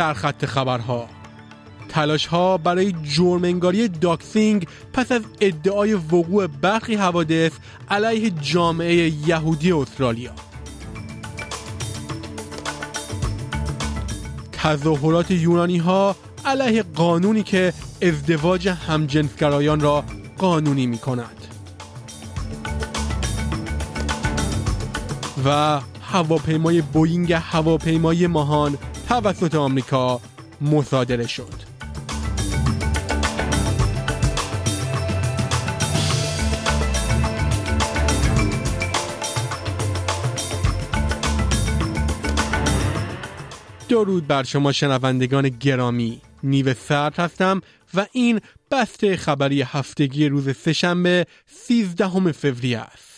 سرخط خبرها. تلاش ها برای جرمنگاری داکسینگ پس از ادعای وقوع برخی حوادث علیه جامعه یهودی استرالیا. تظاهرات یونانی ها علیه قانونی که ازدواج همجنسگرایان را قانونی می کند و هواپیمای بوینگ هواپیمای ماهان توسط آمریکا مصادره شد. درود بر شما شنوندگان گرامی. نیو سرد هستم و این بسته خبری هفتگی روز سهشنبه 13 فوریه است.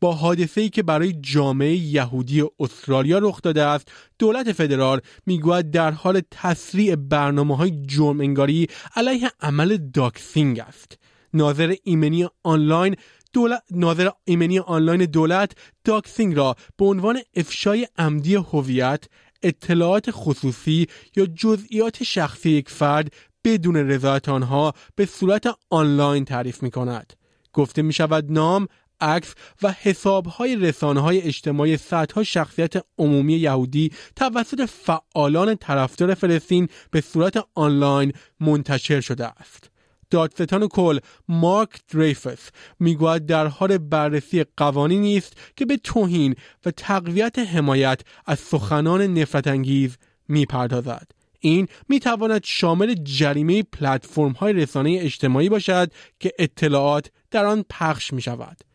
با حادثه که برای جامعه یهودی استرالیا رخ داده است دولت فدرال می‌گوید در حال تسریع برنامه های جرم انگاری علیه عمل doxxing است ناظر ایمنی آنلاین دولت ناظر ایمنی آنلاین دولت doxxing را به عنوان افشای عمدی هویت اطلاعات خصوصی یا جزئیات شخصی یک فرد بدون رضایت آنها به صورت آنلاین تعریف می کند. گفته می شود نام، عکس و حسابهای رسانه های اجتماعی صدها شخصیت عمومی یهودی توسط فعالان طرفدار فلسطین به صورت آنلاین منتشر شده است. دادستان کل مارک دریفس می‌گوید در حال بررسی قوانینی است که به توهین و تقویت حمایت از سخنان نفرت انگیز می‌پردازد این می تواند شامل جریمه پلتفرم های رسانه اجتماعی باشد که اطلاعات در آن پخش می شود.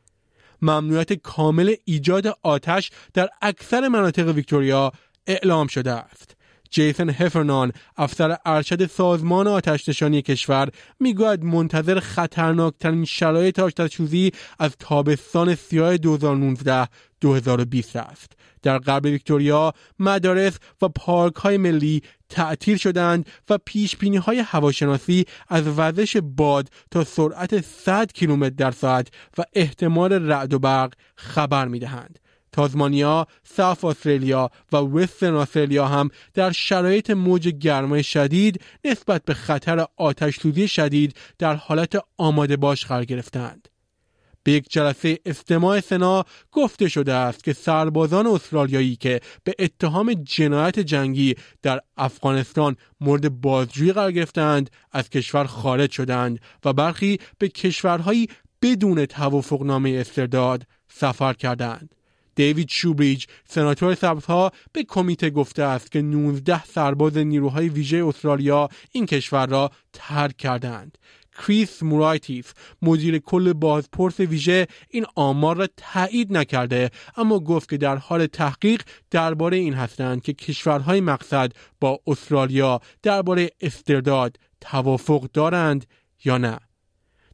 ممنوعیت کامل ایجاد آتش در اکثر مناطق ویکتوریا اعلام شده است. جیسن هفرنان افسر ارشد سازمان آتش نشانی کشور می‌گوید منتظر خطرناکترین شرایط آتشسوزی از تابستان سیاه 2019 2020 است در غرب ویکتوریا مدارس و پارک های ملی تعطیل شدند و پیش بینی های هواشناسی از وزش باد تا سرعت 100 کیلومتر در ساعت و احتمال رعد و برق خبر می دهند. تازمانیا، ساف استرالیا و وسترن استرالیا هم در شرایط موج گرمای شدید نسبت به خطر آتش سوزی شدید در حالت آماده باش قرار گرفتند. به یک جلسه استماع سنا گفته شده است که سربازان استرالیایی که به اتهام جنایت جنگی در افغانستان مورد بازجویی قرار گرفتند از کشور خارج شدند و برخی به کشورهایی بدون توافقنامه استرداد سفر کردند. دیوید شوبریج سناتور سبزها به کمیته گفته است که 19 سرباز نیروهای ویژه استرالیا این کشور را ترک کردند کریس مورایتیس مدیر کل بازپرس ویژه این آمار را تایید نکرده اما گفت که در حال تحقیق درباره این هستند که کشورهای مقصد با استرالیا درباره استرداد توافق دارند یا نه.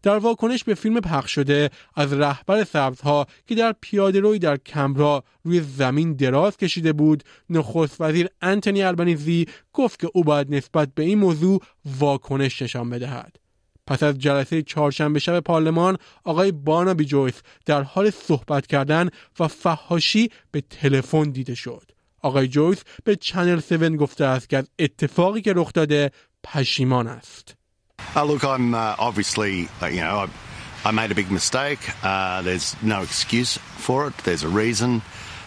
در واکنش به فیلم پخش شده از رهبر سبزها که در پیاده روی در کمرا روی زمین دراز کشیده بود نخست وزیر انتونی البنیزی گفت که او باید نسبت به این موضوع واکنش نشان بدهد. پس از جلسه چهارشنبه شب پارلمان آقای بارنابی جویس در حال صحبت کردن و فهاشی به تلفن دیده شد. آقای جویس به چنل 7 گفته است که از اتفاقی که رخ داده پشیمان است. Uh, look, I'm uh, obviously, uh, you know, I, I, made a big mistake. Uh, there's no excuse for it. There's a reason.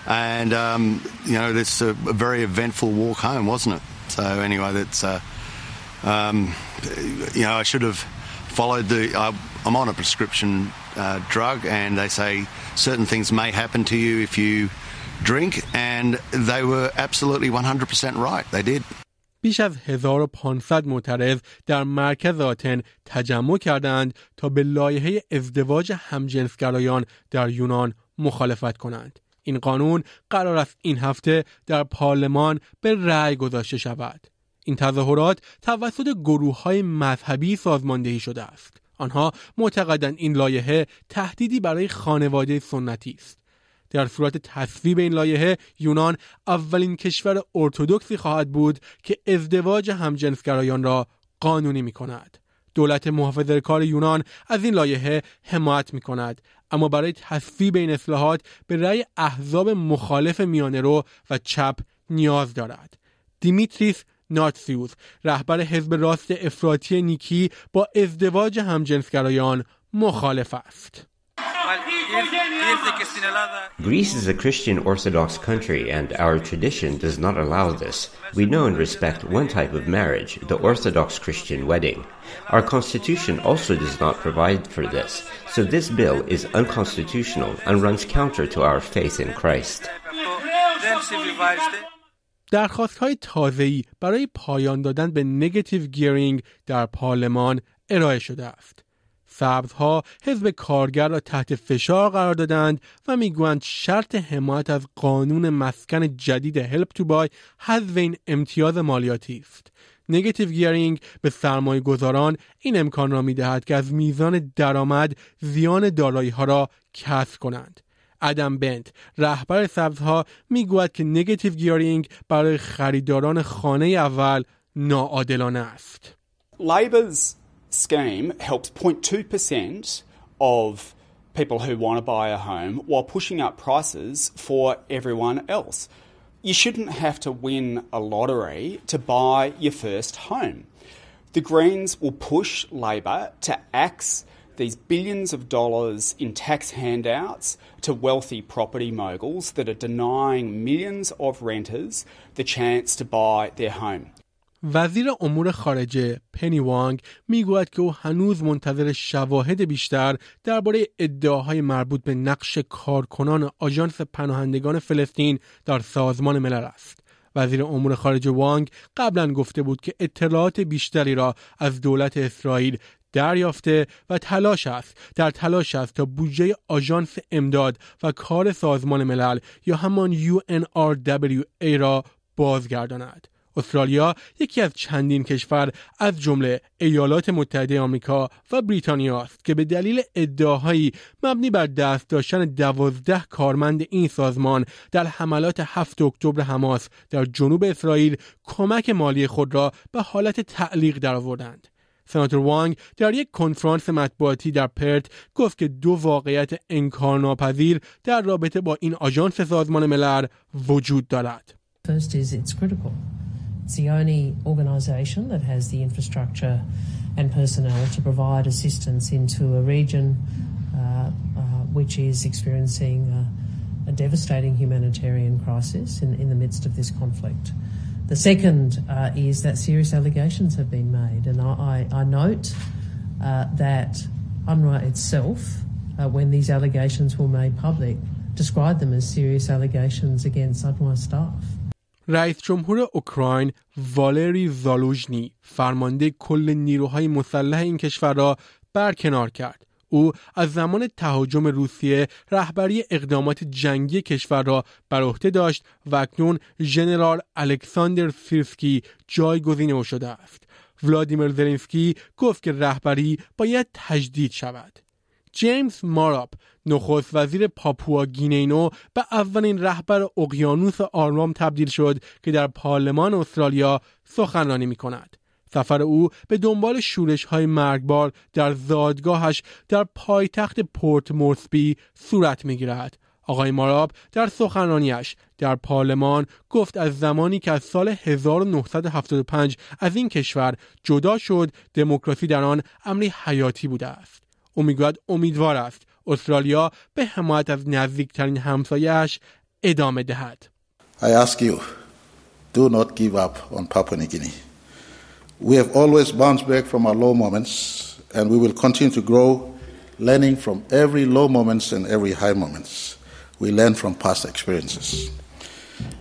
And, um, you know, it's a, a, very eventful walk home, wasn't it? So, anyway, that's, uh, um, you know, I should have followed the. I, am on a prescription uh, drug, and they say certain things may happen to you if you drink, and they were absolutely 100% right. They did. بیش از 1500 معترض در مرکز آتن تجمع کردند تا به لایحه ازدواج همجنسگرایان در یونان مخالفت کنند. این قانون قرار است این هفته در پارلمان به رأی گذاشته شود. این تظاهرات توسط گروه های مذهبی سازماندهی شده است. آنها معتقدند این لایحه تهدیدی برای خانواده سنتی است. در صورت تصویب این لایحه یونان اولین کشور ارتودکسی خواهد بود که ازدواج همجنسگرایان را قانونی می کند. دولت محافظه کار یونان از این لایحه حمایت می کند اما برای تصویب این اصلاحات به رأی احزاب مخالف میانه رو و چپ نیاز دارد. دیمیتریس ناتسیوس رهبر حزب راست افراطی نیکی با ازدواج همجنسگرایان مخالف است. Greece is a Christian Orthodox country, and our tradition does not allow this. We know and respect one type of marriage, the Orthodox Christian wedding. Our constitution also does not provide for this, so this bill is unconstitutional and runs counter to our faith in Christ. درخواست های تازه‌ای برای پایان دادن به نگتیو گیرینگ در پارلمان ارائه شده است. سبزها حزب کارگر را تحت فشار قرار دادند و می‌گویند شرط حمایت از قانون مسکن جدید هلپ تو بای حذف این امتیاز مالیاتی است نگتیو گیرینگ به سرمایه گذاران این امکان را می دهد که از میزان درآمد زیان دارایی ها را کسر کنند ادم بنت رهبر سبزها می‌گوید که نگتیو گیرینگ برای خریداران خانه اول ناعادلانه است. Scheme helps 0.2% of people who want to buy a home while pushing up prices for everyone else. You shouldn't have to win a lottery to buy your first home. The Greens will push Labor to axe these billions of dollars in tax handouts to wealthy property moguls that are denying millions of renters the chance to buy their home. وزیر امور خارجه پنی وانگ می‌گوید که او هنوز منتظر شواهد بیشتر درباره ادعاهای مربوط به نقش کارکنان آژانس پناهندگان فلسطین در سازمان ملل است. وزیر امور خارجه وانگ قبلا گفته بود که اطلاعات بیشتری را از دولت اسرائیل دریافته و تلاش است در تلاش است تا بودجه آژانس امداد و کار سازمان ملل یا همان UNRWA را بازگرداند استرالیا یکی از چندین کشور از جمله ایالات متحده آمریکا و بریتانیا است که به دلیل ادعاهایی مبنی بر دست داشتن دوازده کارمند این سازمان در حملات 7 اکتبر حماس در جنوب اسرائیل کمک مالی خود را به حالت تعلیق درآوردند. سناتور وانگ در یک کنفرانس مطبوعاتی در پرت گفت که دو واقعیت انکارناپذیر در رابطه با این آژانس سازمان ملل وجود دارد. The only organisation that has the infrastructure and personnel to provide assistance into a region uh, uh, which is experiencing a, a, devastating humanitarian crisis in, in the midst of this conflict. The second uh, is that serious allegations have been made, and I, I, I note uh, that UNRWA itself, uh, when these allegations were made public, described them as serious allegations against UNRWA staff. رئیس جمهور اوکراین والری زالوژنی فرمانده کل نیروهای مسلح این کشور را برکنار کرد. او از زمان تهاجم روسیه رهبری اقدامات جنگی کشور را بر عهده داشت و اکنون ژنرال الکساندر سیرسکی جایگزین او شده است. ولادیمیر زلنسکی گفت که رهبری باید تجدید شود. جیمز ماراپ نخست وزیر پاپوا گینینو به اولین رهبر اقیانوس آرام تبدیل شد که در پارلمان استرالیا سخنرانی می کند. سفر او به دنبال شورش های مرگبار در زادگاهش در پایتخت پورت مورسبی صورت می گیرد. آقای ماراب در سخنرانیش در پارلمان گفت از زمانی که از سال 1975 از این کشور جدا شد دموکراسی در آن امری حیاتی بوده است او میگوید امیدوار است استرالیا به حمایت از نزدیکترین همسایهاش ادامه دهد. I ask you, do not give up on Papua New Guinea. We have always bounced back from our low moments and we will continue to grow, learning from every low moments and every high moments. We learn from past experiences.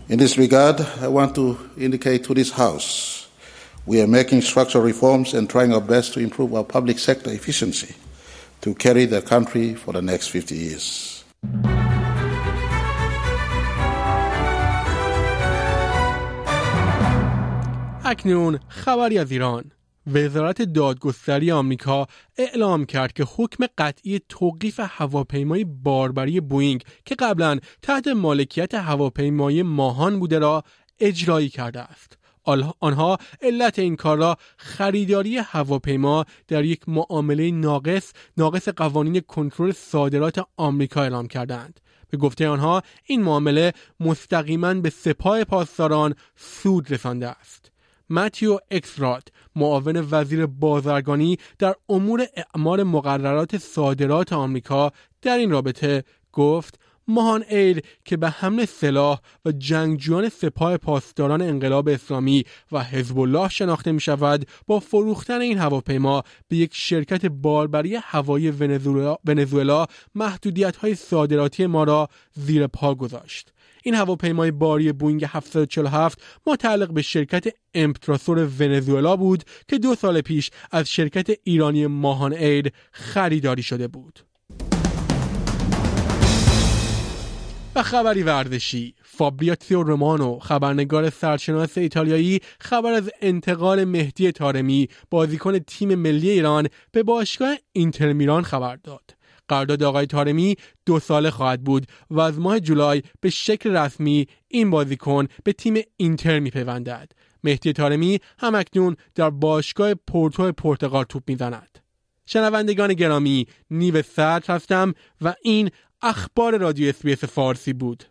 In this regard, I want to indicate to this House we are making structural reforms and trying our best to improve our public sector efficiency. To carry the country for the next 50 years. اکنون خبری از ایران وزارت دادگستری آمریکا اعلام کرد که حکم قطعی توقیف هواپیمای باربری بوینگ که قبلا تحت مالکیت هواپیمای ماهان بوده را اجرایی کرده است. آنها علت این کار را خریداری هواپیما در یک معامله ناقص ناقص قوانین کنترل صادرات آمریکا اعلام کردند. به گفته آنها این معامله مستقیما به سپاه پاسداران سود رسانده است. متیو اکسرات معاون وزیر بازرگانی در امور اعمال مقررات صادرات آمریکا در این رابطه گفت ماهان ایر که به حمل سلاح و جنگجویان سپاه پاسداران انقلاب اسلامی و حزب الله شناخته می شود با فروختن این هواپیما به یک شرکت باربری هوایی ونزوئلا محدودیت های صادراتی ما را زیر پا گذاشت این هواپیمای باری بوینگ 747 متعلق به شرکت امتراسور ونزوئلا بود که دو سال پیش از شرکت ایرانی ماهان ایر خریداری شده بود. و خبری ورزشی. فابریاتسیو رومانو خبرنگار سرشناس ایتالیایی خبر از انتقال مهدی تارمی بازیکن تیم ملی ایران به باشگاه اینتر میلان خبر داد. قرارداد آقای تارمی دو ساله خواهد بود و از ماه جولای به شکل رسمی این بازیکن به تیم اینتر میپیوندد. مهدی تارمی همکنون در باشگاه پورتو پرتغال توپ می‌زند. شنوندگان گرامی نیو سرد هستم و این اخبار رادیو اسپیس فارسی بود.